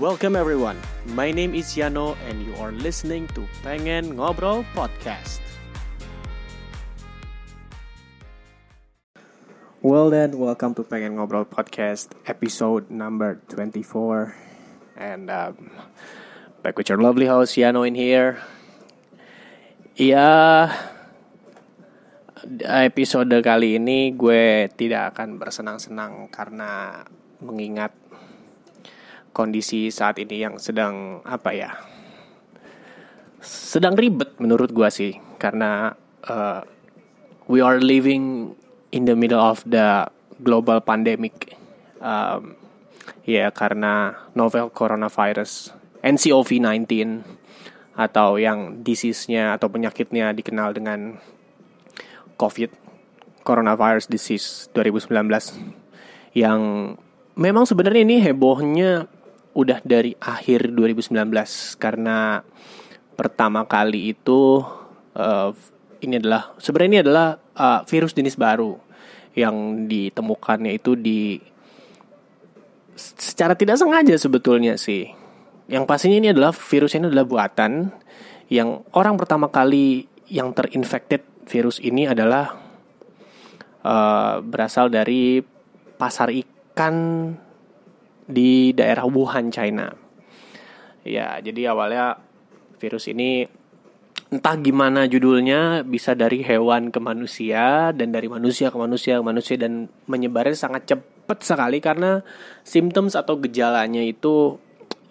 Welcome everyone. My name is Yano and you are listening to Pengen Ngobrol Podcast. Well then, welcome to Pengen Ngobrol Podcast episode number 24. And um, back with your lovely host Yano in here. Ya, episode kali ini gue tidak akan bersenang-senang karena mengingat kondisi saat ini yang sedang apa ya sedang ribet menurut gua sih. Karena uh, we are living in the middle of the global pandemic. Um, ya karena novel coronavirus NCOV-19 atau yang disease-nya atau penyakitnya dikenal dengan COVID coronavirus disease 2019 yang memang sebenarnya ini hebohnya udah dari akhir 2019 karena pertama kali itu uh, ini adalah sebenarnya ini adalah uh, virus jenis baru yang ditemukannya itu di secara tidak sengaja sebetulnya sih. Yang pastinya ini adalah virus ini adalah buatan yang orang pertama kali yang terinfected virus ini adalah uh, berasal dari pasar ikan di daerah Wuhan, China. Ya, jadi awalnya virus ini entah gimana judulnya bisa dari hewan ke manusia dan dari manusia ke manusia ke manusia dan menyebarnya sangat cepat sekali karena symptoms atau gejalanya itu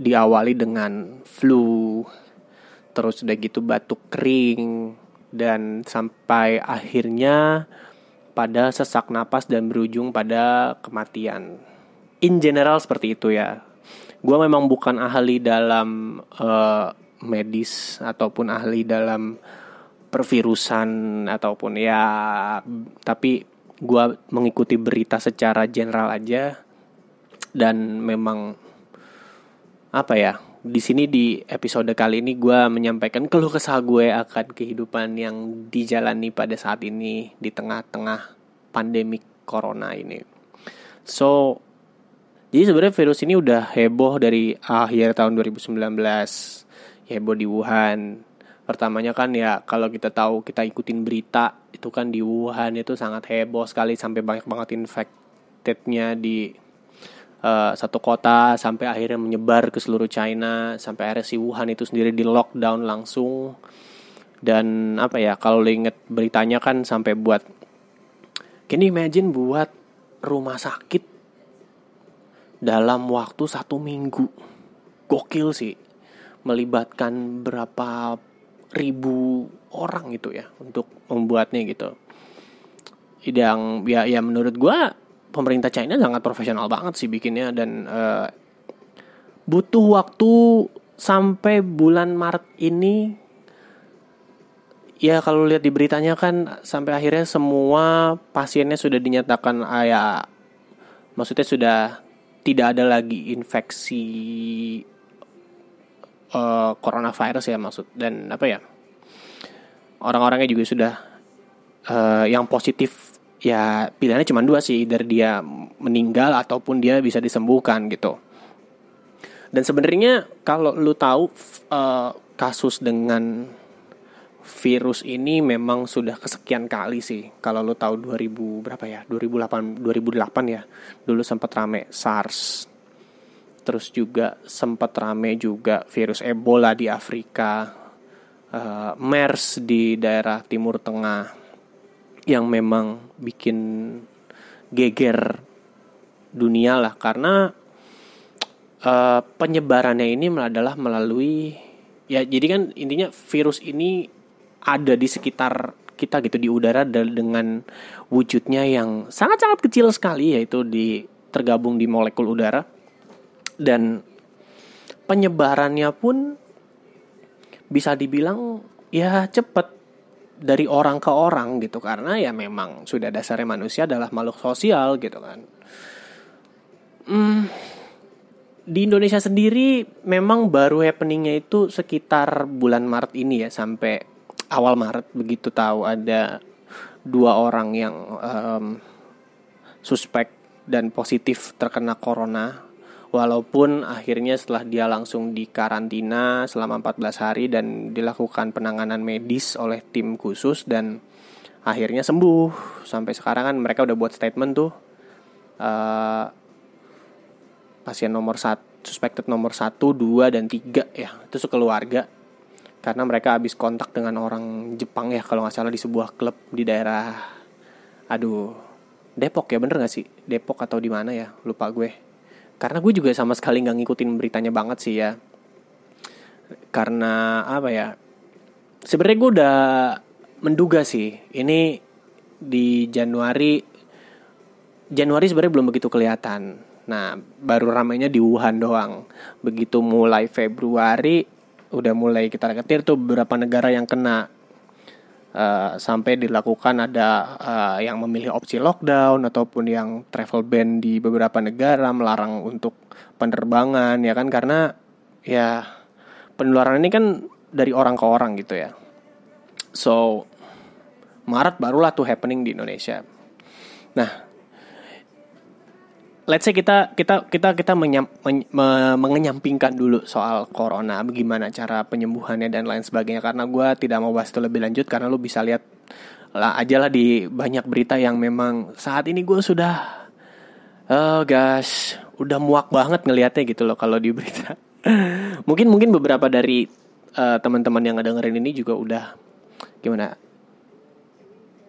diawali dengan flu terus udah gitu batuk kering dan sampai akhirnya pada sesak napas dan berujung pada kematian in general seperti itu ya. Gue memang bukan ahli dalam uh, medis ataupun ahli dalam pervirusan ataupun ya tapi gue mengikuti berita secara general aja dan memang apa ya di sini di episode kali ini gue menyampaikan keluh kesah gue akan kehidupan yang dijalani pada saat ini di tengah-tengah pandemik corona ini. So jadi sebenarnya virus ini udah heboh dari akhir tahun 2019. Heboh di Wuhan. Pertamanya kan ya kalau kita tahu kita ikutin berita itu kan di Wuhan itu sangat heboh sekali sampai banyak banget infectednya di uh, satu kota sampai akhirnya menyebar ke seluruh China sampai akhirnya si Wuhan itu sendiri di lockdown langsung dan apa ya kalau inget beritanya kan sampai buat can you imagine buat rumah sakit dalam waktu satu minggu. Gokil sih. Melibatkan berapa ribu orang gitu ya untuk membuatnya gitu. Yang ya ya menurut gue pemerintah China sangat profesional banget sih bikinnya dan uh, butuh waktu sampai bulan Maret ini ya kalau lihat di beritanya kan sampai akhirnya semua pasiennya sudah dinyatakan ah, ya maksudnya sudah tidak ada lagi infeksi uh, coronavirus ya maksud. Dan apa ya orang-orangnya juga sudah uh, yang positif ya pilihannya cuma dua sih. Dari dia meninggal ataupun dia bisa disembuhkan gitu. Dan sebenarnya kalau lu tahu uh, kasus dengan virus ini memang sudah kesekian kali sih. Kalau lo tahu 2000 berapa ya? 2008 2008 ya. Dulu sempat rame SARS. Terus juga sempat rame juga virus Ebola di Afrika. Uh, MERS di daerah Timur Tengah yang memang bikin geger dunia lah karena uh, penyebarannya ini adalah melalui ya jadi kan intinya virus ini ada di sekitar kita gitu di udara dengan wujudnya yang sangat-sangat kecil sekali yaitu di tergabung di molekul udara dan penyebarannya pun bisa dibilang ya cepat dari orang ke orang gitu karena ya memang sudah dasarnya manusia adalah makhluk sosial gitu kan. Hmm, di Indonesia sendiri memang baru happeningnya itu sekitar bulan Maret ini ya sampai awal Maret begitu tahu ada dua orang yang um, suspek dan positif terkena corona. Walaupun akhirnya setelah dia langsung dikarantina selama 14 hari dan dilakukan penanganan medis oleh tim khusus dan akhirnya sembuh. Sampai sekarang kan mereka udah buat statement tuh uh, pasien nomor satu suspected nomor satu dua dan tiga ya itu sekeluarga karena mereka habis kontak dengan orang Jepang ya kalau nggak salah di sebuah klub di daerah aduh Depok ya bener gak sih? Depok atau di mana ya? Lupa gue. Karena gue juga sama sekali nggak ngikutin beritanya banget sih ya. Karena apa ya? Sebenarnya gue udah menduga sih ini di Januari Januari sebenarnya belum begitu kelihatan. Nah baru ramainya di Wuhan doang. Begitu mulai Februari udah mulai kita ketir tuh beberapa negara yang kena. Uh, sampai dilakukan ada uh, yang memilih opsi lockdown ataupun yang travel ban di beberapa negara melarang untuk penerbangan ya kan? Karena ya penularan ini kan dari orang ke orang gitu ya. So Maret barulah tuh happening di Indonesia. Nah let's say kita kita kita kita menyam, men, me, mengenyampingkan dulu soal corona, bagaimana cara penyembuhannya dan lain sebagainya. Karena gue tidak mau bahas itu lebih lanjut karena lu bisa lihat lah aja lah di banyak berita yang memang saat ini gue sudah, oh gosh, udah muak banget ngelihatnya gitu loh kalau di berita. mungkin mungkin beberapa dari uh, teman-teman yang ngedengerin ini juga udah gimana?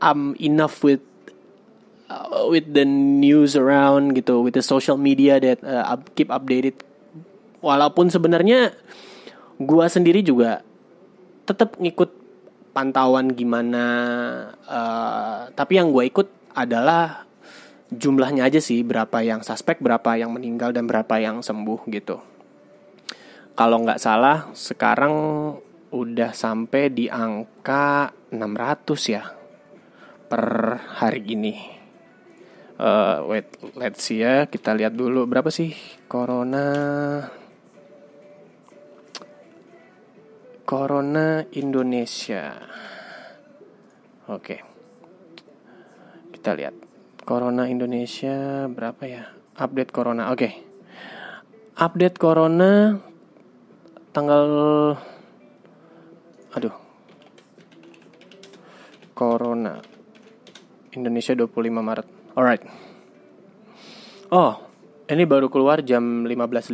I'm enough with uh, with the news around gitu, with the social media that uh, keep updated. Walaupun sebenarnya gua sendiri juga tetap ngikut pantauan gimana, uh, tapi yang gua ikut adalah jumlahnya aja sih berapa yang suspek, berapa yang meninggal dan berapa yang sembuh gitu. Kalau nggak salah sekarang udah sampai di angka 600 ya per hari ini uh, wait let's see ya. Kita lihat dulu berapa sih corona. Corona Indonesia. Oke. Okay. kita lihat. Corona Indonesia berapa ya? Update corona oke. Okay. update corona tanggal aduh. Corona. Indonesia 25 Maret Alright. Oh, ini baru keluar jam 15.55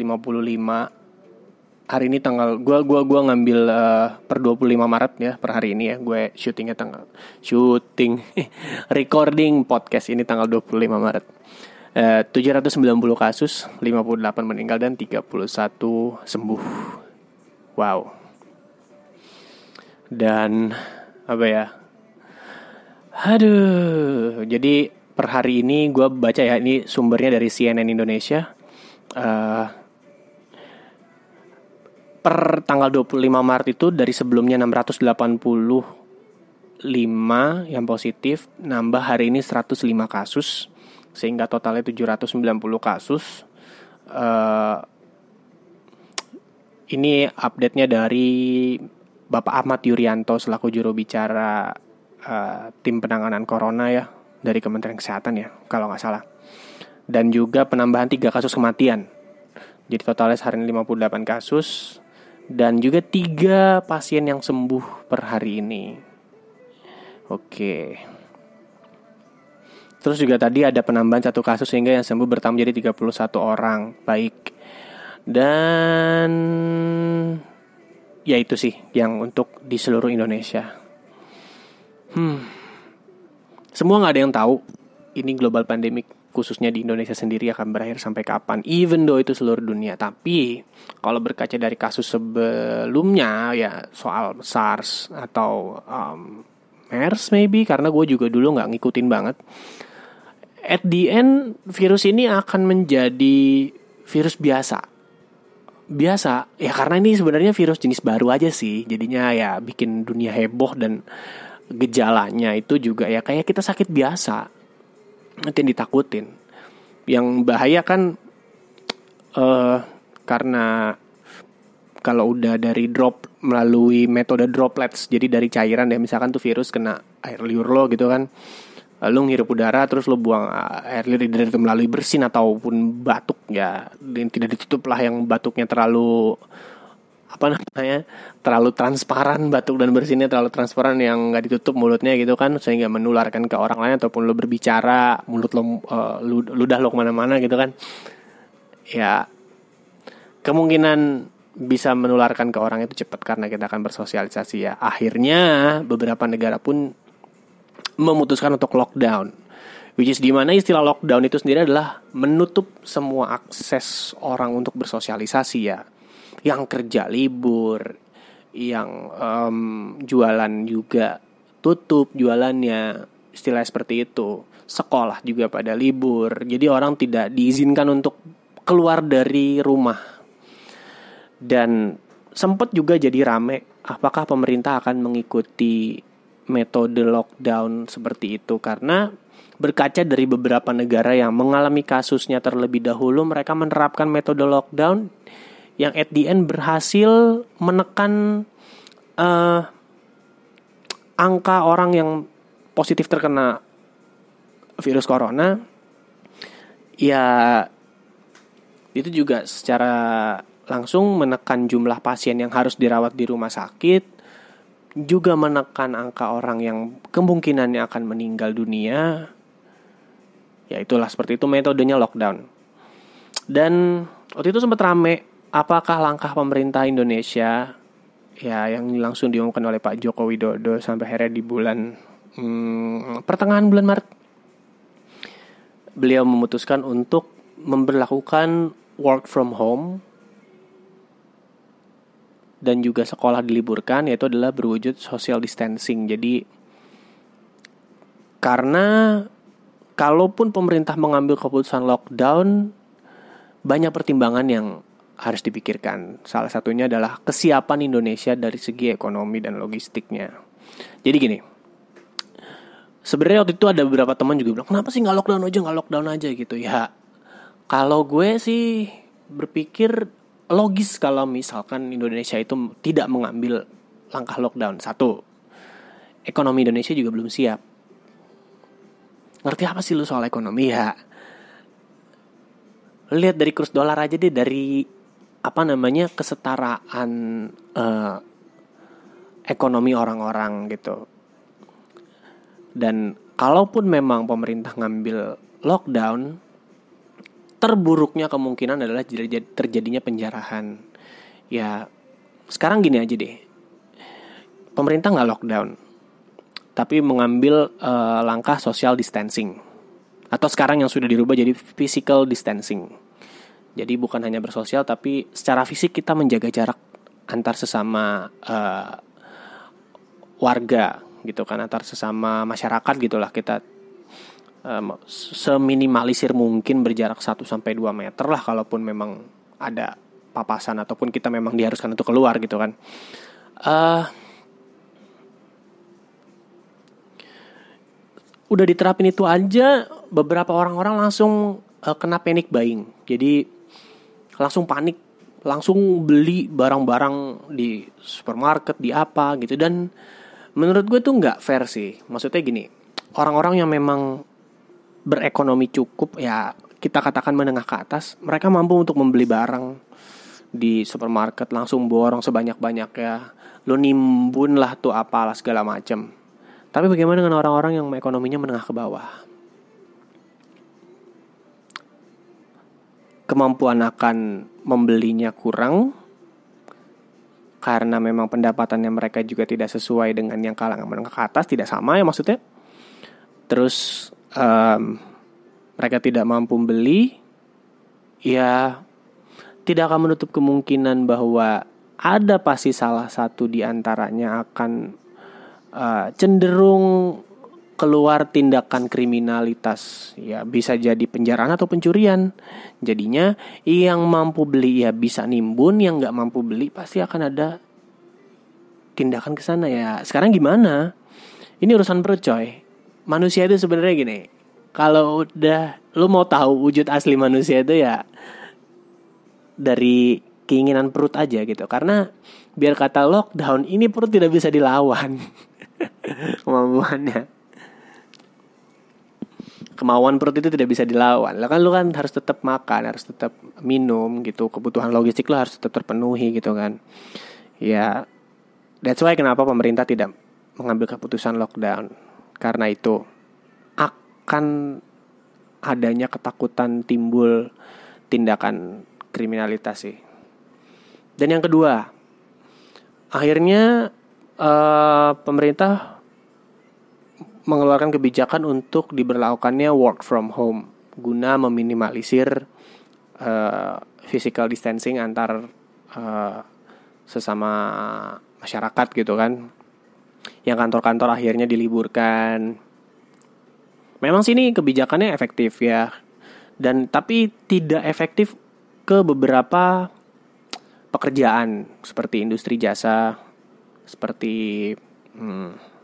hari ini tanggal gua gua gua ngambil uh, per 25 Maret ya per hari ini ya. Gue syutingnya tanggal syuting recording podcast ini tanggal 25 Maret. Uh, 790 kasus 58 meninggal dan 31 sembuh. Wow. Dan apa ya? Aduh jadi per hari ini gue baca ya ini sumbernya dari CNN Indonesia. Uh, per tanggal 25 Maret itu dari sebelumnya 685 yang positif, nambah hari ini 105 kasus sehingga totalnya 790 kasus. Uh, ini update-nya dari Bapak Ahmad Yuryanto selaku juru bicara uh, tim penanganan corona ya dari Kementerian Kesehatan ya, kalau nggak salah. Dan juga penambahan tiga kasus kematian. Jadi totalnya sehari ini 58 kasus dan juga tiga pasien yang sembuh per hari ini. Oke. Terus juga tadi ada penambahan satu kasus sehingga yang sembuh bertambah jadi 31 orang. Baik. Dan ya itu sih yang untuk di seluruh Indonesia. Hmm. Semua nggak ada yang tahu ini global pandemic khususnya di Indonesia sendiri akan berakhir sampai kapan. Even though itu seluruh dunia. Tapi kalau berkaca dari kasus sebelumnya ya soal SARS atau um, MERS maybe karena gue juga dulu nggak ngikutin banget. At the end virus ini akan menjadi virus biasa. Biasa ya karena ini sebenarnya virus jenis baru aja sih. Jadinya ya bikin dunia heboh dan gejalanya itu juga ya kayak kita sakit biasa nanti ditakutin. Yang bahaya kan uh, karena kalau udah dari drop melalui metode droplets jadi dari cairan ya misalkan tuh virus kena air liur lo gitu kan lu ngirup udara terus lu buang air liur dari itu melalui bersin ataupun batuk ya dan tidak ditutup lah yang batuknya terlalu apa namanya terlalu transparan batuk dan bersinnya terlalu transparan yang nggak ditutup mulutnya gitu kan sehingga menularkan ke orang lain ataupun lu berbicara mulut lo uh, ludah lo ke mana-mana gitu kan ya kemungkinan bisa menularkan ke orang itu cepat karena kita akan bersosialisasi ya akhirnya beberapa negara pun memutuskan untuk lockdown. Which is di mana istilah lockdown itu sendiri adalah menutup semua akses orang untuk bersosialisasi ya. Yang kerja libur, yang um, jualan juga tutup jualannya, istilah seperti itu. Sekolah juga pada libur, jadi orang tidak diizinkan untuk keluar dari rumah. Dan sempat juga jadi rame, apakah pemerintah akan mengikuti metode lockdown seperti itu karena berkaca dari beberapa negara yang mengalami kasusnya terlebih dahulu mereka menerapkan metode lockdown yang at the end berhasil menekan uh, angka orang yang positif terkena virus corona ya itu juga secara langsung menekan jumlah pasien yang harus dirawat di rumah sakit juga menekan angka orang yang kemungkinannya akan meninggal dunia. Ya itulah seperti itu metodenya lockdown. Dan waktu itu sempat rame apakah langkah pemerintah Indonesia ya yang langsung diumumkan oleh Pak Joko Widodo sampai akhirnya di bulan hmm, pertengahan bulan Maret beliau memutuskan untuk memperlakukan work from home dan juga sekolah diliburkan yaitu adalah berwujud social distancing. Jadi karena kalaupun pemerintah mengambil keputusan lockdown banyak pertimbangan yang harus dipikirkan. Salah satunya adalah kesiapan Indonesia dari segi ekonomi dan logistiknya. Jadi gini, sebenarnya waktu itu ada beberapa teman juga bilang, kenapa sih nggak lockdown aja, nggak lockdown aja gitu ya. Kalau gue sih berpikir logis kalau misalkan Indonesia itu tidak mengambil langkah lockdown. Satu, ekonomi Indonesia juga belum siap. Ngerti apa sih lu soal ekonomi ya? Lihat dari kurs dolar aja deh dari apa namanya kesetaraan uh, ekonomi orang-orang gitu. Dan kalaupun memang pemerintah ngambil lockdown, terburuknya kemungkinan adalah terjadinya penjarahan. Ya, sekarang gini aja deh. Pemerintah nggak lockdown, tapi mengambil uh, langkah social distancing. Atau sekarang yang sudah dirubah jadi physical distancing. Jadi bukan hanya bersosial, tapi secara fisik kita menjaga jarak antar sesama uh, warga gitu kan, antar sesama masyarakat gitulah kita um, seminimalisir mungkin berjarak 1 sampai 2 meter lah kalaupun memang ada papasan ataupun kita memang diharuskan untuk keluar gitu kan. Uh, udah diterapin itu aja beberapa orang-orang langsung uh, kena panic buying. Jadi langsung panik, langsung beli barang-barang di supermarket, di apa gitu. Dan menurut gue tuh nggak fair sih. Maksudnya gini, orang-orang yang memang berekonomi cukup ya kita katakan menengah ke atas mereka mampu untuk membeli barang di supermarket langsung borong sebanyak-banyak ya. Lo nimbun lah tuh apalah segala macam tapi bagaimana dengan orang-orang yang ekonominya menengah ke bawah kemampuan akan membelinya kurang karena memang pendapatannya mereka juga tidak sesuai dengan yang kalangan menengah ke atas tidak sama ya maksudnya. Terus um, mereka tidak mampu beli, ya tidak akan menutup kemungkinan bahwa ada pasti salah satu di antaranya akan uh, cenderung keluar tindakan kriminalitas. Ya bisa jadi penjaraan atau pencurian. Jadinya yang mampu beli ya bisa nimbun yang nggak mampu beli pasti akan ada tindakan ke sana. Ya sekarang gimana? Ini urusan perut coy. Manusia itu sebenarnya gini kalau udah lu mau tahu wujud asli manusia itu ya dari keinginan perut aja gitu. Karena biar kata lockdown ini perut tidak bisa dilawan. Kemampuannya kemauan perut itu tidak bisa dilawan. Lah kan lu kan harus tetap makan, harus tetap minum gitu. Kebutuhan logistik lu harus tetap terpenuhi gitu kan. Ya that's why kenapa pemerintah tidak mengambil keputusan lockdown. Karena itu akan adanya ketakutan timbul tindakan kriminalitas sih. Dan yang kedua, akhirnya uh, pemerintah mengeluarkan kebijakan untuk diberlakukannya work from home guna meminimalisir uh, physical distancing antar uh, sesama masyarakat gitu kan. Yang kantor-kantor akhirnya diliburkan. Memang sini kebijakannya efektif ya. Dan tapi tidak efektif ke beberapa pekerjaan seperti industri jasa, seperti hmm,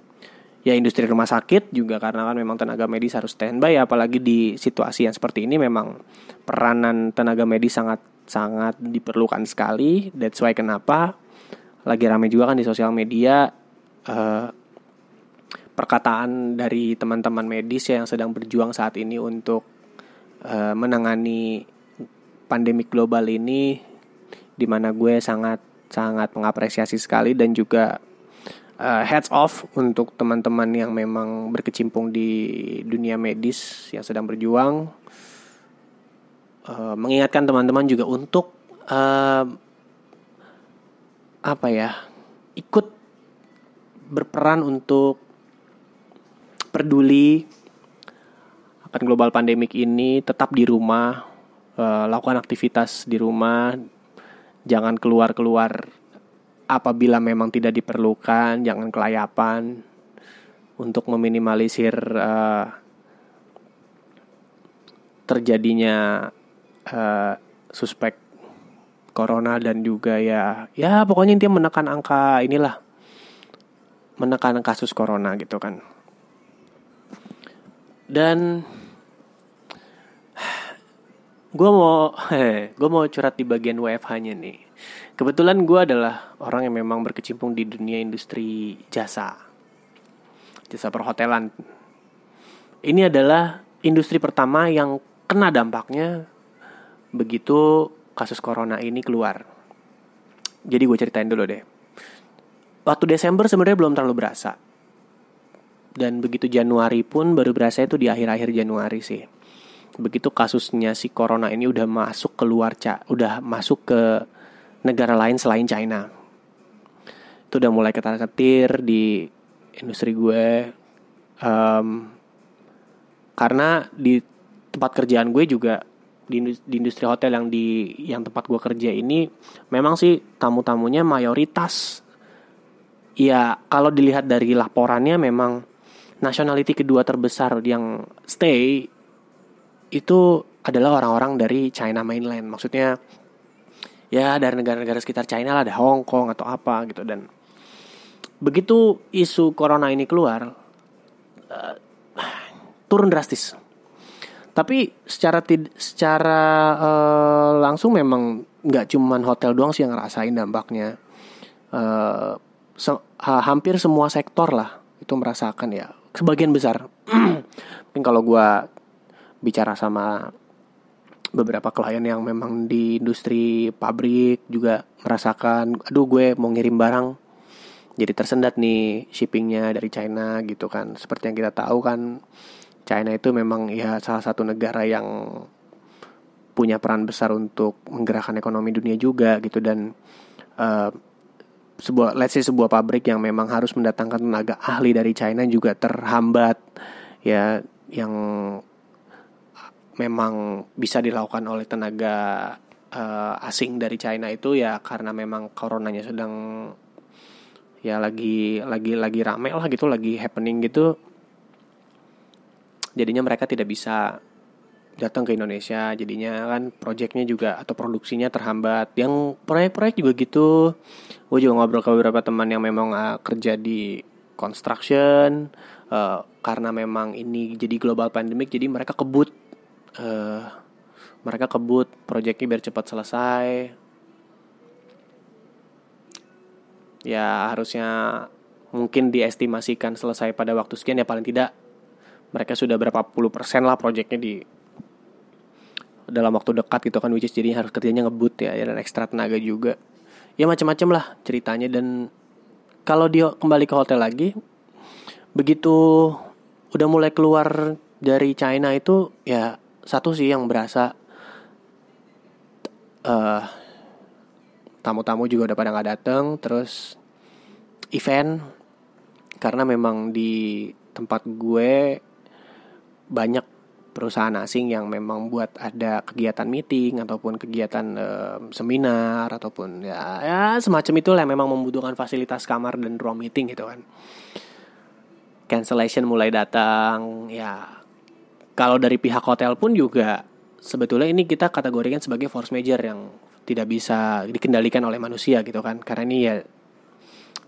ya industri rumah sakit juga karena kan memang tenaga medis harus standby apalagi di situasi yang seperti ini memang peranan tenaga medis sangat sangat diperlukan sekali. That's why kenapa lagi ramai juga kan di sosial media uh, perkataan dari teman-teman medis yang sedang berjuang saat ini untuk uh, menangani pandemi global ini di mana gue sangat sangat mengapresiasi sekali dan juga uh, heads off untuk teman-teman yang memang berkecimpung di dunia medis yang sedang berjuang. Uh, mengingatkan teman-teman juga untuk uh, apa ya ikut berperan untuk peduli akan global pandemik ini tetap di rumah uh, lakukan aktivitas di rumah jangan keluar keluar apabila memang tidak diperlukan jangan kelayapan untuk meminimalisir uh, terjadinya uh, suspek corona dan juga ya ya pokoknya intinya menekan angka inilah menekan kasus corona gitu kan. Dan gue mau gue mau curhat di bagian WFH nya nih Kebetulan gue adalah orang yang memang berkecimpung di dunia industri jasa, jasa perhotelan. Ini adalah industri pertama yang kena dampaknya begitu kasus corona ini keluar. Jadi gue ceritain dulu deh. Waktu Desember sebenarnya belum terlalu berasa. Dan begitu Januari pun baru berasa itu di akhir-akhir Januari sih. Begitu kasusnya si corona ini udah masuk keluar cak, udah masuk ke negara lain selain China. Itu udah mulai ketar-ketir di industri gue. Um, karena di tempat kerjaan gue juga di, di industri hotel yang di yang tempat gue kerja ini memang sih tamu-tamunya mayoritas ya kalau dilihat dari laporannya memang nationality kedua terbesar yang stay itu adalah orang-orang dari China mainland maksudnya ya dari negara-negara sekitar China lah ada Hong Kong atau apa gitu. Dan begitu isu corona ini keluar uh, turun drastis. Tapi secara secara uh, langsung memang nggak cuman hotel doang sih yang ngerasain dampaknya. Uh, se ha hampir semua sektor lah itu merasakan ya. Sebagian besar. Mungkin kalau gue bicara sama beberapa klien yang memang di industri pabrik juga merasakan aduh gue mau ngirim barang jadi tersendat nih shippingnya dari China gitu kan. Seperti yang kita tahu kan China itu memang ya salah satu negara yang punya peran besar untuk menggerakkan ekonomi dunia juga gitu dan uh, sebuah let's say sebuah pabrik yang memang harus mendatangkan tenaga ahli dari China juga terhambat ya yang memang bisa dilakukan oleh tenaga uh, asing dari China itu ya karena memang coronanya sedang ya lagi lagi lagi rame lah gitu lagi happening gitu. Jadinya mereka tidak bisa datang ke Indonesia. Jadinya kan proyeknya juga atau produksinya terhambat. Yang proyek-proyek juga gitu. Gue juga ngobrol ke beberapa teman yang memang uh, kerja di construction uh, karena memang ini jadi global pandemic jadi mereka kebut uh, mereka kebut proyeknya biar cepat selesai. Ya harusnya mungkin diestimasikan selesai pada waktu sekian ya paling tidak mereka sudah berapa puluh persen lah proyeknya di dalam waktu dekat gitu kan which is jadinya harus kerjanya ngebut ya, ya dan ekstra tenaga juga. Ya macam-macam lah ceritanya dan kalau dia kembali ke hotel lagi begitu udah mulai keluar dari China itu ya satu sih yang berasa uh, tamu-tamu juga udah pada nggak dateng terus event karena memang di tempat gue banyak perusahaan asing yang memang buat ada kegiatan meeting ataupun kegiatan uh, seminar ataupun ya, ya semacam itu yang memang membutuhkan fasilitas kamar dan ruang meeting gitu kan. Cancellation mulai datang ya kalau dari pihak hotel pun juga sebetulnya ini kita kategorikan sebagai force major yang tidak bisa dikendalikan oleh manusia gitu kan. Karena ini ya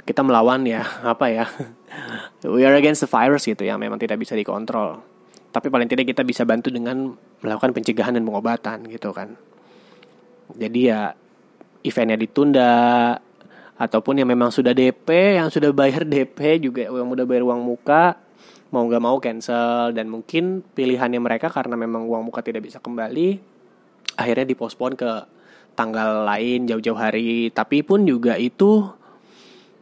kita melawan ya apa ya we are against the virus gitu yang memang tidak bisa dikontrol. Tapi paling tidak kita bisa bantu dengan melakukan pencegahan dan pengobatan gitu kan. Jadi ya eventnya ditunda ataupun yang memang sudah DP yang sudah bayar DP juga yang udah bayar uang muka mau nggak mau cancel dan mungkin pilihannya mereka karena memang uang muka tidak bisa kembali akhirnya dipospon ke tanggal lain jauh-jauh hari tapi pun juga itu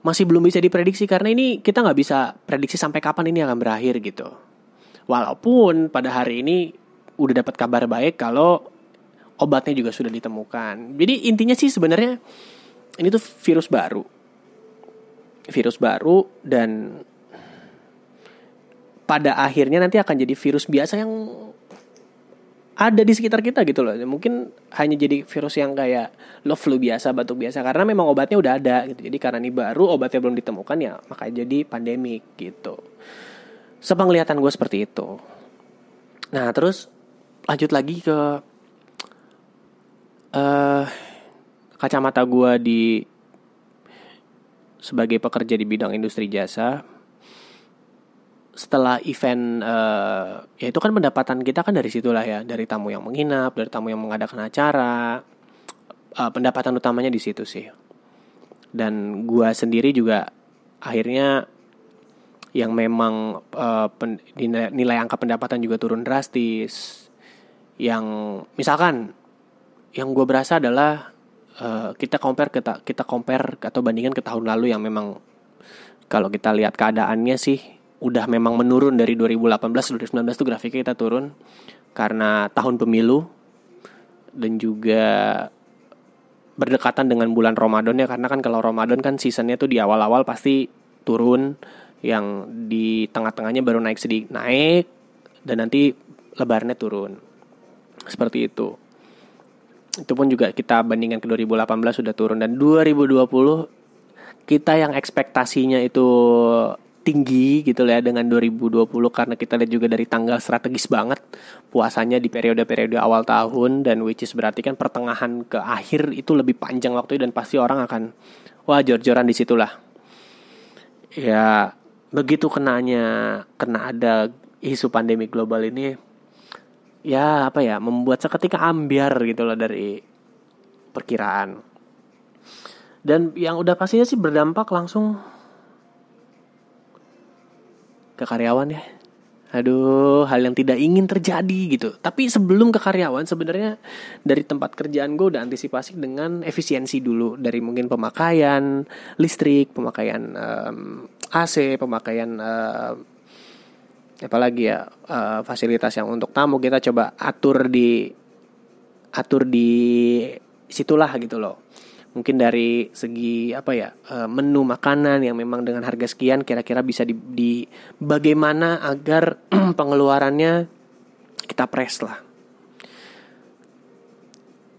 masih belum bisa diprediksi karena ini kita nggak bisa prediksi sampai kapan ini akan berakhir gitu Walaupun pada hari ini udah dapat kabar baik kalau obatnya juga sudah ditemukan. Jadi intinya sih sebenarnya ini tuh virus baru. Virus baru dan pada akhirnya nanti akan jadi virus biasa yang ada di sekitar kita gitu loh. Mungkin hanya jadi virus yang kayak lo flu biasa, batuk biasa karena memang obatnya udah ada gitu. Jadi karena ini baru obatnya belum ditemukan ya makanya jadi pandemik gitu. Sepenglihatan gue seperti itu. Nah terus lanjut lagi ke uh, kacamata gue di sebagai pekerja di bidang industri jasa. Setelah event, uh, ya itu kan pendapatan kita kan dari situlah ya, dari tamu yang menginap, dari tamu yang mengadakan acara, uh, pendapatan utamanya di situ sih. Dan gue sendiri juga akhirnya yang memang uh, pen, nilai, nilai angka pendapatan juga turun drastis. Yang misalkan yang gue berasa adalah uh, kita compare kita kita compare atau bandingkan ke tahun lalu yang memang kalau kita lihat keadaannya sih udah memang menurun dari 2018 2019 tuh grafiknya kita turun karena tahun pemilu dan juga berdekatan dengan bulan Ramadan ya karena kan kalau Ramadan kan seasonnya tuh di awal-awal pasti turun yang di tengah-tengahnya baru naik sedikit naik dan nanti lebarnya turun. Seperti itu. Itu pun juga kita bandingkan ke 2018 sudah turun. Dan 2020 kita yang ekspektasinya itu tinggi gitu ya dengan 2020 karena kita lihat juga dari tanggal strategis banget puasanya di periode-periode awal tahun dan which is berarti kan pertengahan ke akhir itu lebih panjang waktu dan pasti orang akan wah jor-joran di situlah ya begitu kenanya kena ada isu pandemi global ini ya apa ya membuat seketika ambiar gitu loh dari perkiraan. Dan yang udah pastinya sih berdampak langsung ke karyawan ya. Aduh hal yang tidak ingin terjadi gitu. Tapi sebelum ke karyawan sebenarnya dari tempat kerjaan gue udah antisipasi dengan efisiensi dulu. Dari mungkin pemakaian listrik pemakaian um, AC pemakaian uh, apalagi ya uh, fasilitas yang untuk tamu. Kita coba atur di atur di situlah gitu loh mungkin dari segi apa ya eh, menu makanan yang memang dengan harga sekian kira-kira bisa di, di bagaimana agar pengeluarannya kita press lah.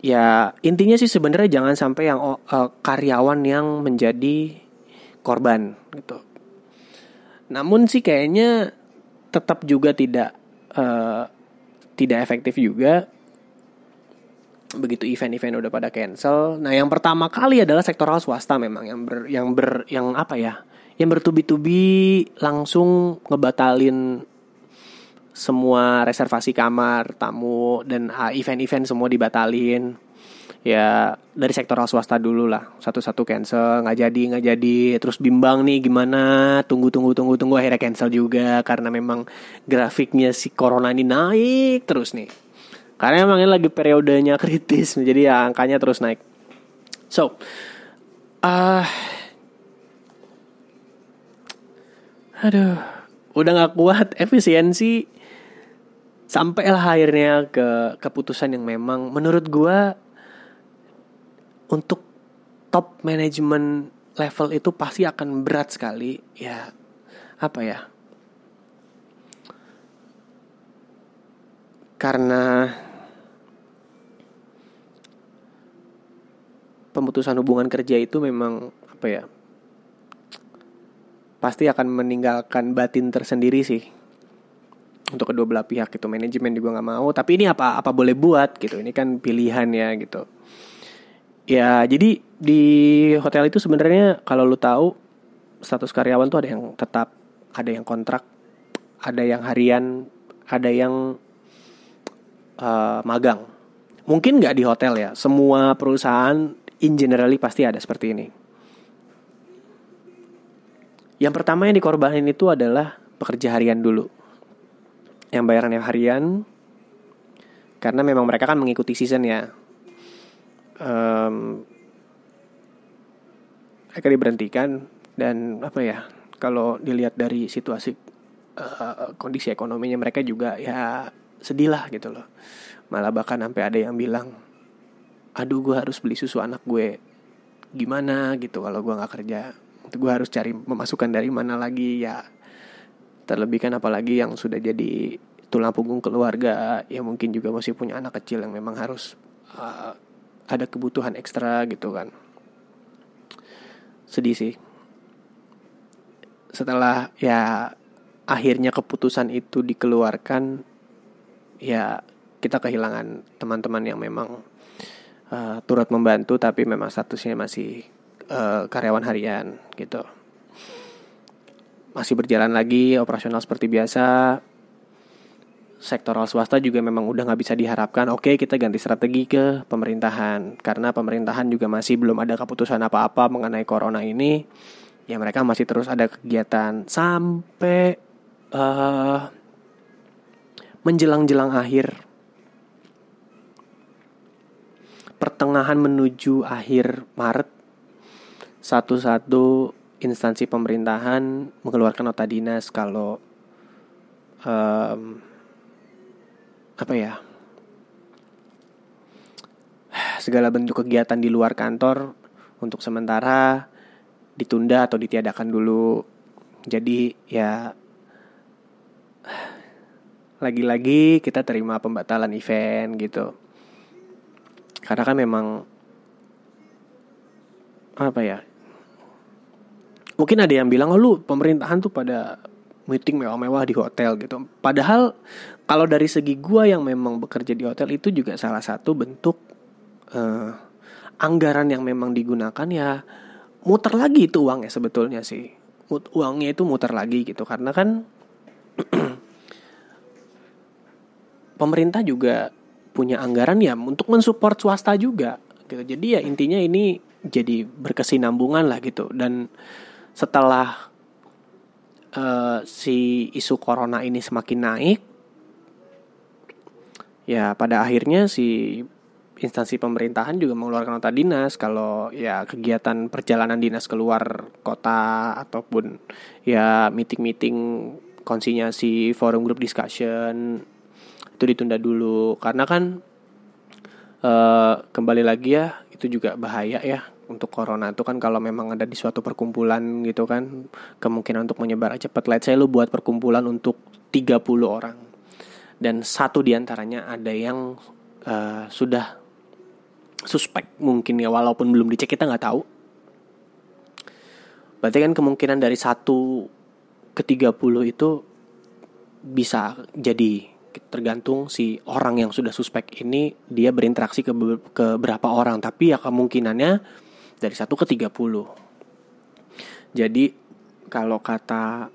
Ya intinya sih sebenarnya jangan sampai yang uh, karyawan yang menjadi korban gitu. Namun sih kayaknya tetap juga tidak uh, tidak efektif juga begitu event-event udah pada cancel. Nah, yang pertama kali adalah sektoral swasta memang yang ber yang ber yang apa ya? Yang bertubi-tubi langsung ngebatalin semua reservasi kamar, tamu dan event-event semua dibatalin. ya dari sektor swasta dulu lah satu-satu cancel nggak jadi nggak jadi terus bimbang nih gimana tunggu tunggu tunggu tunggu akhirnya cancel juga karena memang grafiknya si corona ini naik terus nih karena emang ini lagi periodenya kritis jadi ya angkanya terus naik. So uh, aduh udah nggak kuat efisiensi sampailah akhirnya ke keputusan yang memang menurut gue untuk top manajemen level itu pasti akan berat sekali. Ya apa ya karena pemutusan hubungan kerja itu memang apa ya pasti akan meninggalkan batin tersendiri sih. Untuk kedua belah pihak itu manajemen juga nggak mau. Tapi ini apa apa boleh buat gitu ini kan pilihan ya gitu. Ya, jadi di hotel itu sebenarnya kalau lu tahu status karyawan tuh ada yang tetap, ada yang kontrak, ada yang harian, ada yang uh, magang. Mungkin nggak di hotel ya, semua perusahaan in generally pasti ada seperti ini. Yang pertama yang dikorbanin itu adalah pekerja harian dulu. Yang bayarannya harian, karena memang mereka kan mengikuti season ya um, mereka diberhentikan dan apa ya kalau dilihat dari situasi uh, kondisi ekonominya mereka juga ya sedih lah gitu loh. Malah bahkan sampai ada yang bilang aduh gue harus beli susu anak gue. Gimana gitu kalau gue nggak kerja? Gue harus cari pemasukan dari mana lagi? Ya terlebih kan apalagi yang sudah jadi tulang punggung keluarga ya mungkin juga masih punya anak kecil yang memang harus uh, ada kebutuhan ekstra gitu kan. Sedih sih. Setelah ya akhirnya keputusan itu dikeluarkan ya kita kehilangan teman-teman yang memang uh, turut membantu tapi memang statusnya masih uh, karyawan harian gitu masih berjalan lagi operasional seperti biasa sektoral swasta juga memang udah nggak bisa diharapkan. Oke, kita ganti strategi ke pemerintahan karena pemerintahan juga masih belum ada keputusan apa-apa mengenai corona ini. Ya mereka masih terus ada kegiatan sampai uh, menjelang-jelang akhir pertengahan menuju akhir Maret satu-satu instansi pemerintahan mengeluarkan nota dinas kalau um, apa ya segala bentuk kegiatan di luar kantor untuk sementara ditunda atau ditiadakan dulu. Jadi ya lagi-lagi kita terima pembatalan event gitu. Karena kan memang apa ya? Mungkin ada yang bilang, "Oh, lu pemerintahan tuh pada meeting mewah-mewah di hotel gitu. Padahal kalau dari segi gua yang memang bekerja di hotel itu juga salah satu bentuk uh, anggaran yang memang digunakan ya muter lagi itu uang ya sebetulnya sih. Uangnya itu muter lagi gitu karena kan pemerintah juga punya anggaran ya untuk mensupport swasta juga gitu. Jadi ya intinya ini jadi berkesinambungan lah gitu dan setelah uh, si isu corona ini semakin naik, ya pada akhirnya si instansi pemerintahan juga mengeluarkan nota dinas kalau ya kegiatan perjalanan dinas keluar kota ataupun ya meeting-meeting konsinyasi forum group discussion itu ditunda dulu. Karena kan uh, kembali lagi ya itu juga bahaya ya untuk corona. Itu kan kalau memang ada di suatu perkumpulan gitu kan kemungkinan untuk menyebar cepat. Let's say lu buat perkumpulan untuk 30 orang. Dan satu di antaranya ada yang uh, sudah suspek mungkin ya walaupun belum dicek kita nggak tahu. Berarti kan kemungkinan dari satu ke 30 itu bisa jadi tergantung si orang yang sudah suspek ini dia berinteraksi ke, ke berapa orang tapi ya kemungkinannya dari 1 ke 30. Jadi kalau kata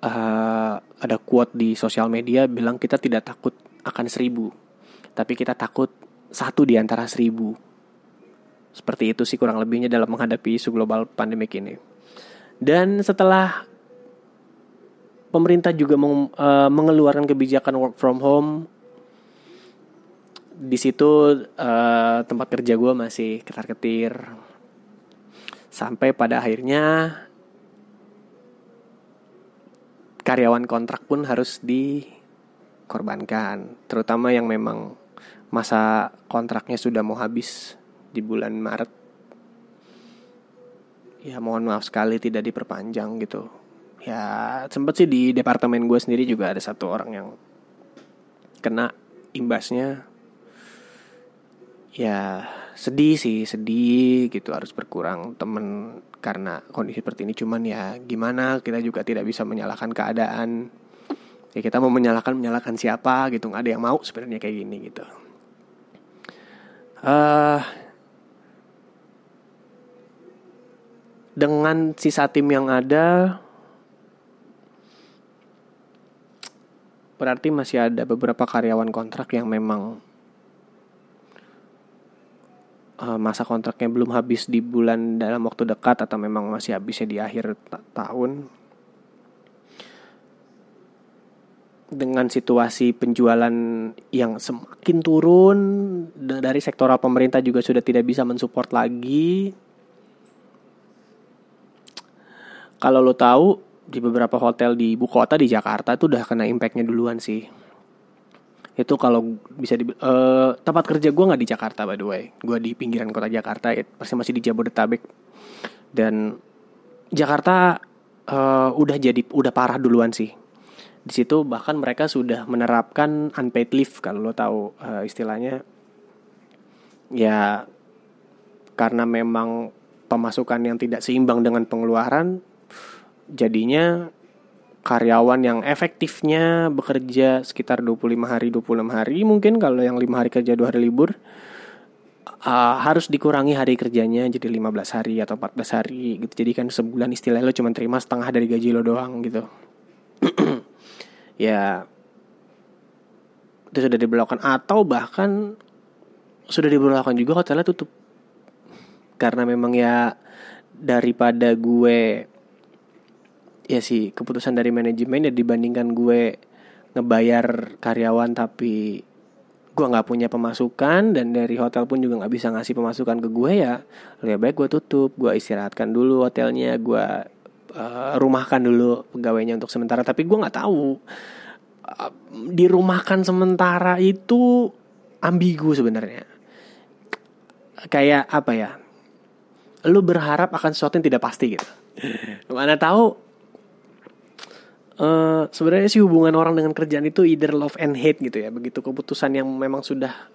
uh, ada quote di sosial media bilang kita tidak takut akan seribu, tapi kita takut satu di antara seribu. Seperti itu sih kurang lebihnya dalam menghadapi isu global pandemik ini. Dan setelah pemerintah juga meng, uh, mengeluarkan kebijakan work from home, di situ uh, tempat kerja gue masih ketar ketir sampai pada akhirnya karyawan kontrak pun harus dikorbankan, terutama yang memang masa kontraknya sudah mau habis di bulan Maret. Ya mohon maaf sekali tidak diperpanjang gitu. Ya sempet sih di departemen gue sendiri juga ada satu orang yang kena imbasnya. Ya sedih sih sedih gitu harus berkurang temen karena kondisi seperti ini. Cuman ya gimana? Kita juga tidak bisa menyalahkan keadaan. Ya kita mau menyalahkan menyalahkan siapa gitu. Nggak ada yang mau sebenarnya kayak gini gitu. Uh, dengan sisa tim yang ada berarti masih ada beberapa karyawan kontrak yang memang uh, masa kontraknya belum habis di bulan dalam waktu dekat atau memang masih habisnya di akhir ta tahun dengan situasi penjualan yang semakin turun dari sektoral pemerintah juga sudah tidak bisa mensupport lagi. Kalau lo tahu di beberapa hotel di ibu kota di Jakarta itu udah kena impactnya duluan sih. Itu kalau bisa di uh, tempat kerja gue nggak di Jakarta by the way. Gue di pinggiran kota Jakarta ya, pasti masih di Jabodetabek. Dan Jakarta uh, udah jadi udah parah duluan sih. Di situ bahkan mereka sudah menerapkan unpaid leave kalau lo tahu uh, istilahnya. Ya karena memang pemasukan yang tidak seimbang dengan pengeluaran jadinya karyawan yang efektifnya bekerja sekitar 25 hari 26 hari mungkin kalau yang lima hari kerja dua hari libur uh, harus dikurangi hari kerjanya jadi 15 hari atau 14 hari gitu. Jadi kan sebulan istilahnya lo cuma terima setengah dari gaji lo doang gitu. Ya itu sudah diberlakukan. Atau bahkan sudah diberlakukan juga hotelnya tutup. Karena memang ya daripada gue ya sih keputusan dari manajemen ya dibandingkan gue ngebayar karyawan tapi gue nggak punya pemasukan dan dari hotel pun juga nggak bisa ngasih pemasukan ke gue ya lebih baik gue tutup gue istirahatkan dulu hotelnya gue uh, rumahkan dulu pegawainya untuk sementara. Tapi gue nggak tahu uh, dirumahkan sementara itu ambigu sebenarnya. Kayak apa ya? Lu berharap akan sesuatu yang tidak pasti gitu. Mana tahu uh, sebenarnya sih hubungan orang dengan kerjaan itu either love and hate gitu ya. Begitu keputusan yang memang sudah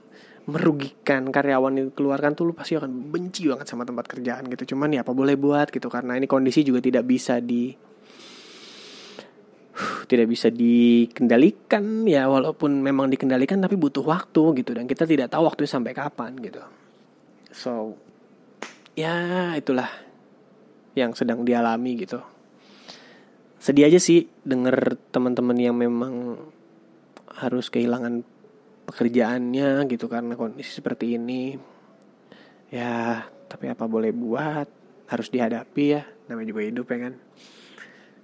merugikan karyawan yang keluarkan tuh lu pasti akan benci banget sama tempat kerjaan gitu. Cuman ya apa boleh buat gitu karena ini kondisi juga tidak bisa di tidak bisa dikendalikan ya walaupun memang dikendalikan tapi butuh waktu gitu dan kita tidak tahu waktunya sampai kapan gitu. So ya itulah yang sedang dialami gitu sedih aja sih denger teman-teman yang memang harus kehilangan pekerjaannya gitu karena kondisi seperti ini. Ya tapi apa boleh buat? Harus dihadapi ya. Namanya juga hidup ya kan?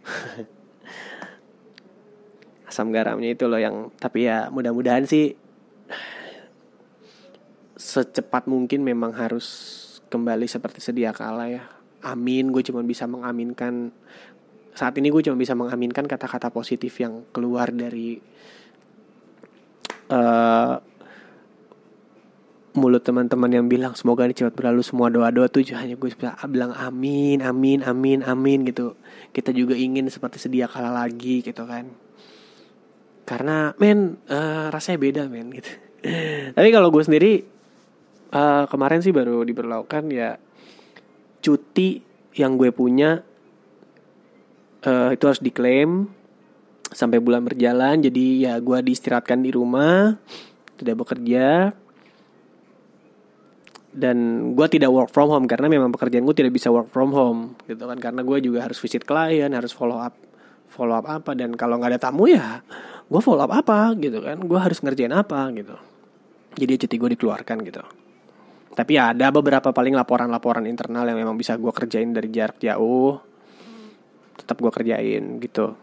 Asam garamnya itu loh yang tapi ya mudah-mudahan sih secepat mungkin memang harus kembali seperti sedia kala ya. Amin gue cuma bisa mengaminkan saat ini gue cuma bisa mengaminkan kata-kata positif yang keluar dari uh, mulut teman-teman yang bilang semoga ini cepat berlalu semua doa-doa tuh hanya gue bisa bilang amin amin amin amin gitu. Kita juga ingin seperti sedia kala lagi gitu kan. Karena men uh, rasanya beda men gitu. Tapi kalau gue sendiri uh, kemarin sih baru diberlakukan ya cuti yang gue punya uh, itu harus diklaim sampai bulan berjalan. Jadi ya gue diistirahatkan di rumah tidak bekerja. Dan gue tidak work from home karena memang pekerjaan gue tidak bisa work from home gitu kan. Karena gue juga harus visit klien harus follow up follow up apa. Dan kalau nggak ada tamu ya gue follow up apa gitu kan. Gue harus ngerjain apa gitu. Jadi cuti gue dikeluarkan gitu. Tapi ya ada beberapa paling laporan-laporan internal yang memang bisa gue kerjain dari jarak jauh tetap gue kerjain gitu.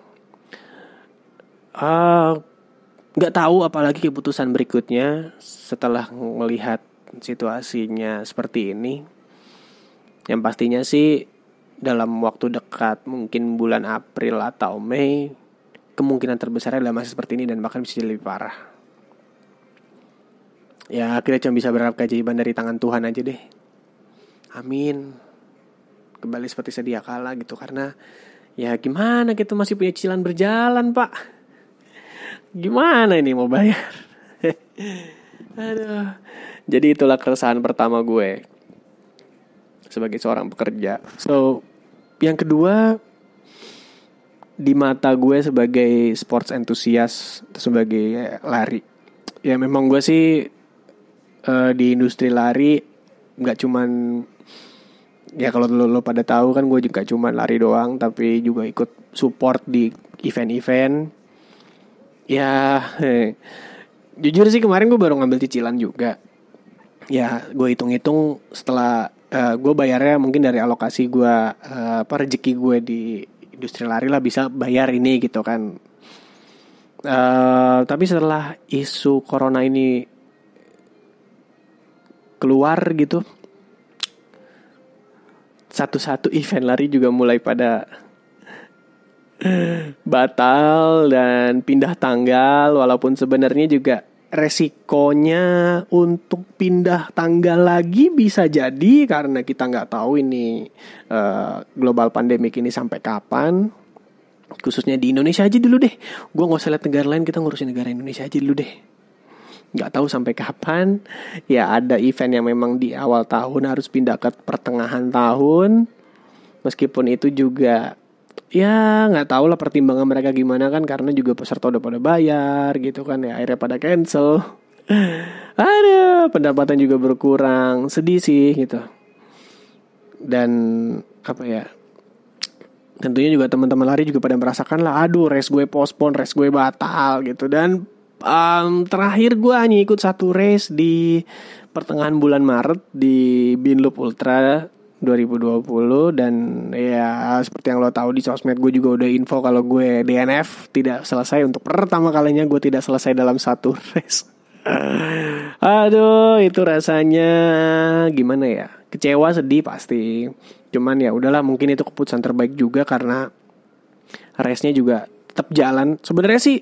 Uh, nggak tahu apalagi keputusan berikutnya setelah melihat situasinya seperti ini. Yang pastinya sih dalam waktu dekat mungkin bulan April atau Mei kemungkinan terbesarnya adalah masih seperti ini dan bahkan bisa jadi lebih parah. Ya kita cuma bisa berharap keajaiban dari tangan Tuhan aja deh. Amin. Kembali seperti sedia kala gitu karena ya gimana kita masih punya cicilan berjalan pak? Gimana ini mau bayar? Aduh. Jadi itulah keresahan pertama gue sebagai seorang pekerja. So yang kedua di mata gue sebagai sports enthusiast sebagai lari. Ya memang gue sih uh, di industri lari nggak cuman ya kalau lo, lo pada tahu kan gue juga cuman lari doang tapi juga ikut support di event-event. Ya eh, jujur sih kemarin gue baru ngambil cicilan juga. Ya gue hitung-hitung setelah uh, gue bayarnya mungkin dari alokasi gue uh, apa rezeki gue di industri lari lah bisa bayar ini gitu kan. Uh, tapi setelah isu corona ini keluar gitu satu-satu event lari juga mulai pada batal dan pindah tanggal walaupun sebenarnya juga resikonya untuk pindah tanggal lagi bisa jadi karena kita nggak tahu ini uh, global pandemik ini sampai kapan. Khususnya di Indonesia aja dulu deh. Gue nggak usah lihat negara lain kita ngurusin negara Indonesia aja dulu deh nggak tahu sampai kapan. Ya ada event yang memang di awal tahun harus pindah ke pertengahan tahun. Meskipun itu juga ya nggak tahu lah pertimbangan mereka gimana kan karena juga peserta udah pada bayar gitu kan ya akhirnya pada cancel. Ada pendapatan juga berkurang. Sedih sih gitu. Dan apa ya tentunya juga teman-teman lari juga pada merasakan lah aduh race gue postpone race gue batal gitu. Dan um, terakhir gue hanya ikut satu race di pertengahan bulan Maret di Binloop Ultra 2020 dan ya seperti yang lo tahu di sosmed gue juga udah info kalau gue DNF tidak selesai untuk pertama kalinya gue tidak selesai dalam satu race. Aduh, itu rasanya gimana ya? Kecewa, sedih pasti. Cuman ya udahlah, mungkin itu keputusan terbaik juga karena race-nya juga tetap jalan. Sebenarnya sih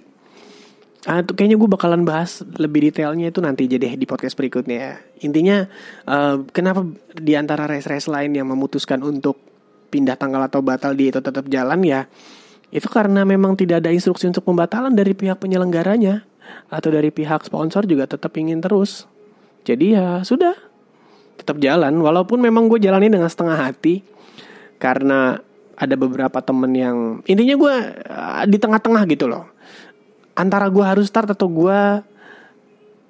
Ah, itu kayaknya gue bakalan bahas lebih detailnya itu nanti jadi di podcast berikutnya ya. Intinya uh, kenapa di antara race-race lain yang memutuskan untuk pindah tanggal atau batal di itu tetap jalan ya itu karena memang tidak ada instruksi untuk pembatalan dari pihak penyelenggaranya atau dari pihak sponsor juga tetap ingin terus. Jadi ya sudah tetap jalan walaupun memang gue jalani dengan setengah hati karena ada beberapa temen yang intinya gue uh, di tengah-tengah gitu loh antara gue harus start atau gue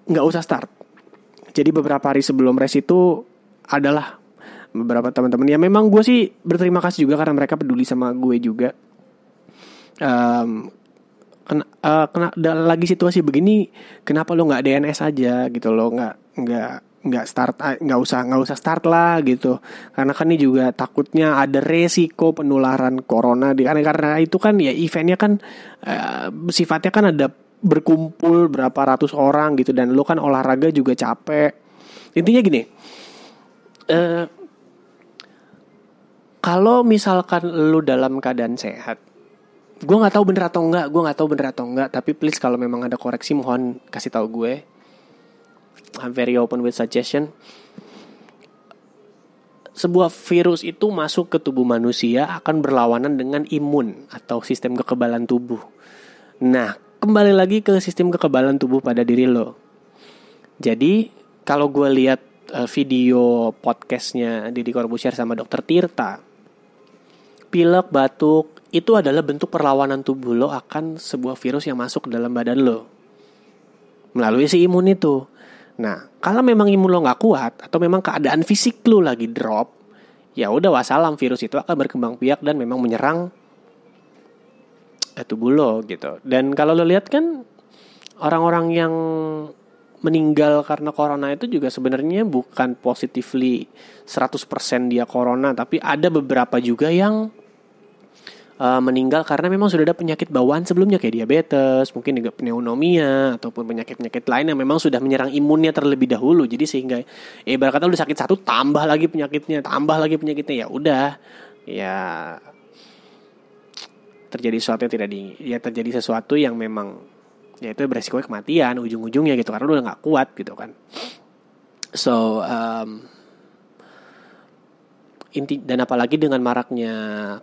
nggak usah start. Jadi beberapa hari sebelum race itu adalah beberapa teman-teman ya memang gue sih berterima kasih juga karena mereka peduli sama gue juga. Um, kena, uh, kena lagi situasi begini, kenapa lo nggak DNS aja gitu lo nggak nggak nggak start ah, nggak usah nggak usah start lah gitu. Karena kan ini juga takutnya ada resiko penularan corona di karena karena itu kan ya eventnya kan uh, sifatnya kan ada berkumpul berapa ratus orang gitu dan lo kan olahraga juga capek. Intinya gini uh, kalau misalkan lo dalam keadaan sehat gue nggak tahu bener atau enggak gue nggak tahu bener atau enggak tapi please kalau memang ada koreksi mohon kasih tahu gue I'm very open with suggestion. Sebuah virus itu masuk ke tubuh manusia akan berlawanan dengan imun atau sistem kekebalan tubuh. Nah, kembali lagi ke sistem kekebalan tubuh pada diri lo. Jadi, kalau gue lihat uh, video podcastnya Didi Corbusier sama Dokter Tirta, pilek, batuk, itu adalah bentuk perlawanan tubuh lo akan sebuah virus yang masuk ke dalam badan lo. Melalui si imun itu. Nah, kalau memang imun lo nggak kuat atau memang keadaan fisik lo lagi drop, ya udah wassalam virus itu akan berkembang biak dan memang menyerang tubuh lo gitu. Dan kalau lo lihat kan orang-orang yang meninggal karena corona itu juga sebenarnya bukan positively 100% dia corona tapi ada beberapa juga yang uh, meninggal karena memang sudah ada penyakit bawaan sebelumnya kayak diabetes, mungkin juga pneumonia ataupun penyakit-penyakit lain yang memang sudah menyerang imunnya terlebih dahulu. Jadi sehingga eh kata udah sakit satu tambah lagi penyakitnya, tambah lagi penyakitnya ya udah ya terjadi sesuatu yang tidak di ya terjadi sesuatu yang memang ya itu beresiko kematian ujung-ujungnya gitu karena udah nggak kuat gitu kan so um, inti dan apalagi dengan maraknya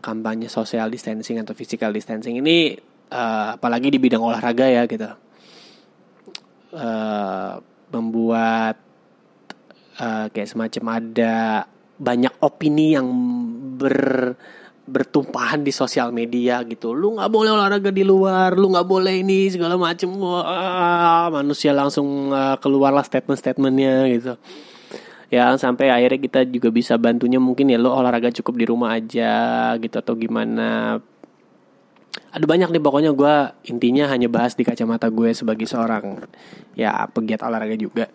kampanye social distancing atau physical distancing ini uh, apalagi di bidang olahraga ya gitu. Uh, membuat uh, kayak semacam ada banyak opini yang ber bertumpahan di sosial media gitu. Lu nggak boleh olahraga di luar lu nggak boleh ini segala macem. Wah manusia langsung uh, keluarlah statement-statementnya gitu ya sampai akhirnya kita juga bisa bantunya mungkin ya lo olahraga cukup di rumah aja gitu atau gimana. Ada banyak nih pokoknya gue intinya hanya bahas di kacamata gue sebagai seorang ya pegiat olahraga juga.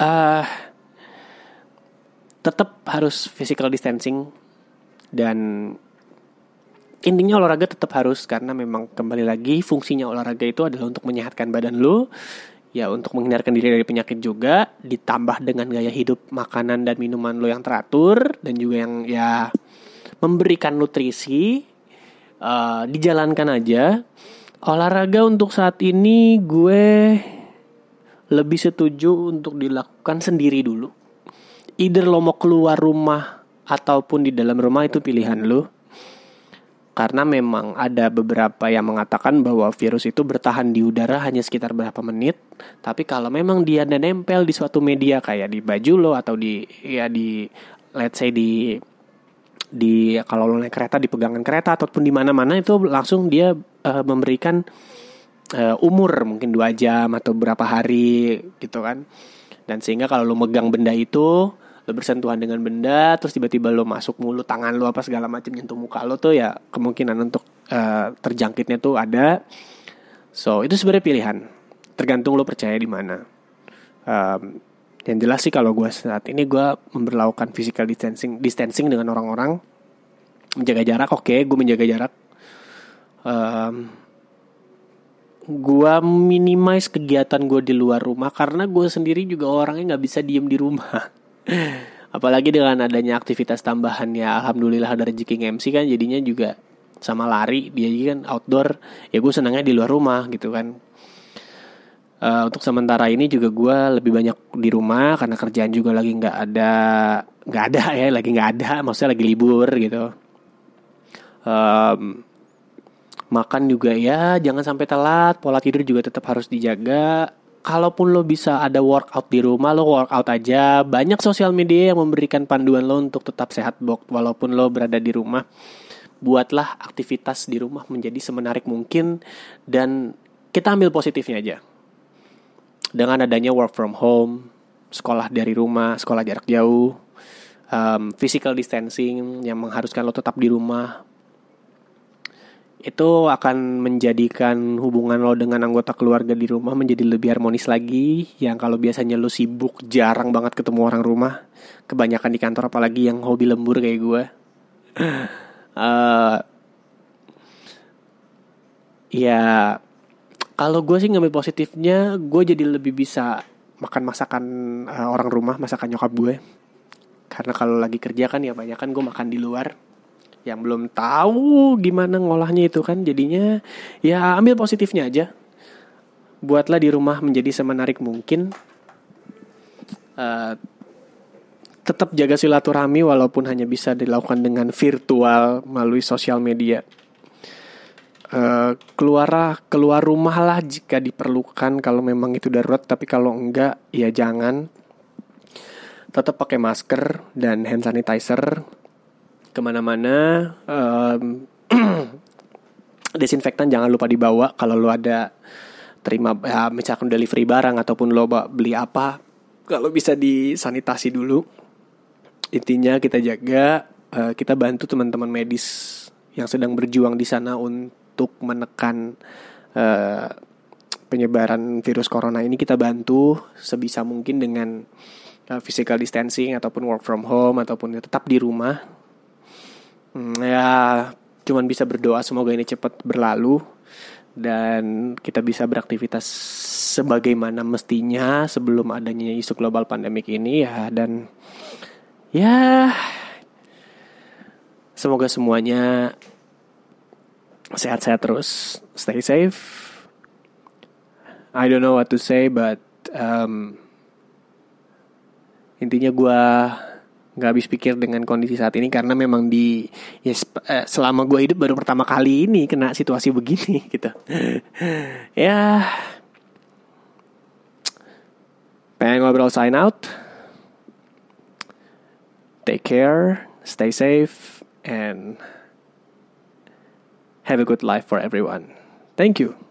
Uh, tetap harus physical distancing dan intinya olahraga tetap harus karena memang kembali lagi fungsinya olahraga itu adalah untuk menyehatkan badan lo ya untuk menghindarkan diri dari penyakit juga ditambah dengan gaya hidup makanan dan minuman lo yang teratur dan juga yang ya memberikan nutrisi uh, dijalankan aja olahraga untuk saat ini gue lebih setuju untuk dilakukan sendiri dulu either lo mau keluar rumah ataupun di dalam rumah itu pilihan lu. Karena memang ada beberapa yang mengatakan bahwa virus itu bertahan di udara hanya sekitar berapa menit. Tapi kalau memang dia nempel di suatu media kayak di baju lo atau di ya di let's say di di kalau lo naik kereta di pegangan kereta ataupun di mana-mana itu langsung dia uh, memberikan uh, umur mungkin dua jam atau berapa hari gitu kan. Dan sehingga kalau lo megang benda itu lo bersentuhan dengan benda terus tiba-tiba lo masuk mulut tangan lo apa segala macam nyentuh muka lo tuh ya kemungkinan untuk uh, terjangkitnya tuh ada. So itu sebenarnya pilihan. Tergantung lo percaya di mana. Um, yang jelas sih kalau gue saat ini gue memperlakukan physical distancing distancing dengan orang-orang. Menjaga jarak oke okay, gue menjaga jarak. Um, gue minimize kegiatan gue di luar rumah karena gue sendiri juga orangnya nggak bisa diem di rumah apalagi dengan adanya aktivitas tambahan ya alhamdulillah ada rezeki MC kan jadinya juga sama lari dia kan outdoor ya gue senangnya di luar rumah gitu kan. Uh, untuk sementara ini juga gue lebih banyak di rumah karena kerjaan juga lagi nggak ada nggak ada ya lagi nggak ada maksudnya lagi libur gitu. Um, makan juga ya jangan sampai telat pola tidur juga tetap harus dijaga kalaupun lo bisa ada workout di rumah lo workout aja. Banyak sosial media yang memberikan panduan lo untuk tetap sehat bok. Walaupun lo berada di rumah buatlah aktivitas di rumah menjadi semenarik mungkin dan kita ambil positifnya aja. Dengan adanya work from home sekolah dari rumah sekolah jarak jauh um, physical distancing yang mengharuskan lo tetap di rumah itu akan menjadikan hubungan lo dengan anggota keluarga di rumah menjadi lebih harmonis lagi. Yang kalau biasanya lo sibuk jarang banget ketemu orang rumah. Kebanyakan di kantor apalagi yang hobi lembur kayak gue uh, ya kalau gue sih ngambil positifnya gue jadi lebih bisa makan masakan uh, orang rumah masakan nyokap gue. Karena kalau lagi kerja kan ya banyak kan gue makan di luar yang belum tahu gimana ngolahnya itu kan jadinya ya ambil positifnya aja. Buatlah di rumah menjadi semenarik mungkin. Uh, tetap jaga silaturahmi walaupun hanya bisa dilakukan dengan virtual melalui sosial media. Uh, keluar keluar rumah lah jika diperlukan kalau memang itu darurat tapi kalau enggak ya jangan. Tetap pakai masker dan hand sanitizer ke mana-mana um, desinfektan jangan lupa dibawa kalau lo ada terima ya, misalkan delivery barang ataupun lo beli apa kalau bisa disanitasi dulu intinya kita jaga uh, kita bantu teman-teman medis yang sedang berjuang di sana untuk menekan uh, penyebaran virus corona ini kita bantu sebisa mungkin dengan uh, physical distancing ataupun work from home ataupun tetap di rumah. Hmm, ya cuman bisa berdoa semoga ini cepat berlalu dan kita bisa beraktivitas sebagaimana mestinya sebelum adanya isu global pandemik ini ya dan ya semoga semuanya sehat-sehat terus. Stay safe. I don't know what to say but um, intinya gue nggak habis pikir dengan kondisi saat ini karena memang di ya selama gue hidup baru pertama kali ini kena situasi begini gitu. Ya. Pengen ngobrol sign out. Take care stay safe and have a good life for everyone. Thank you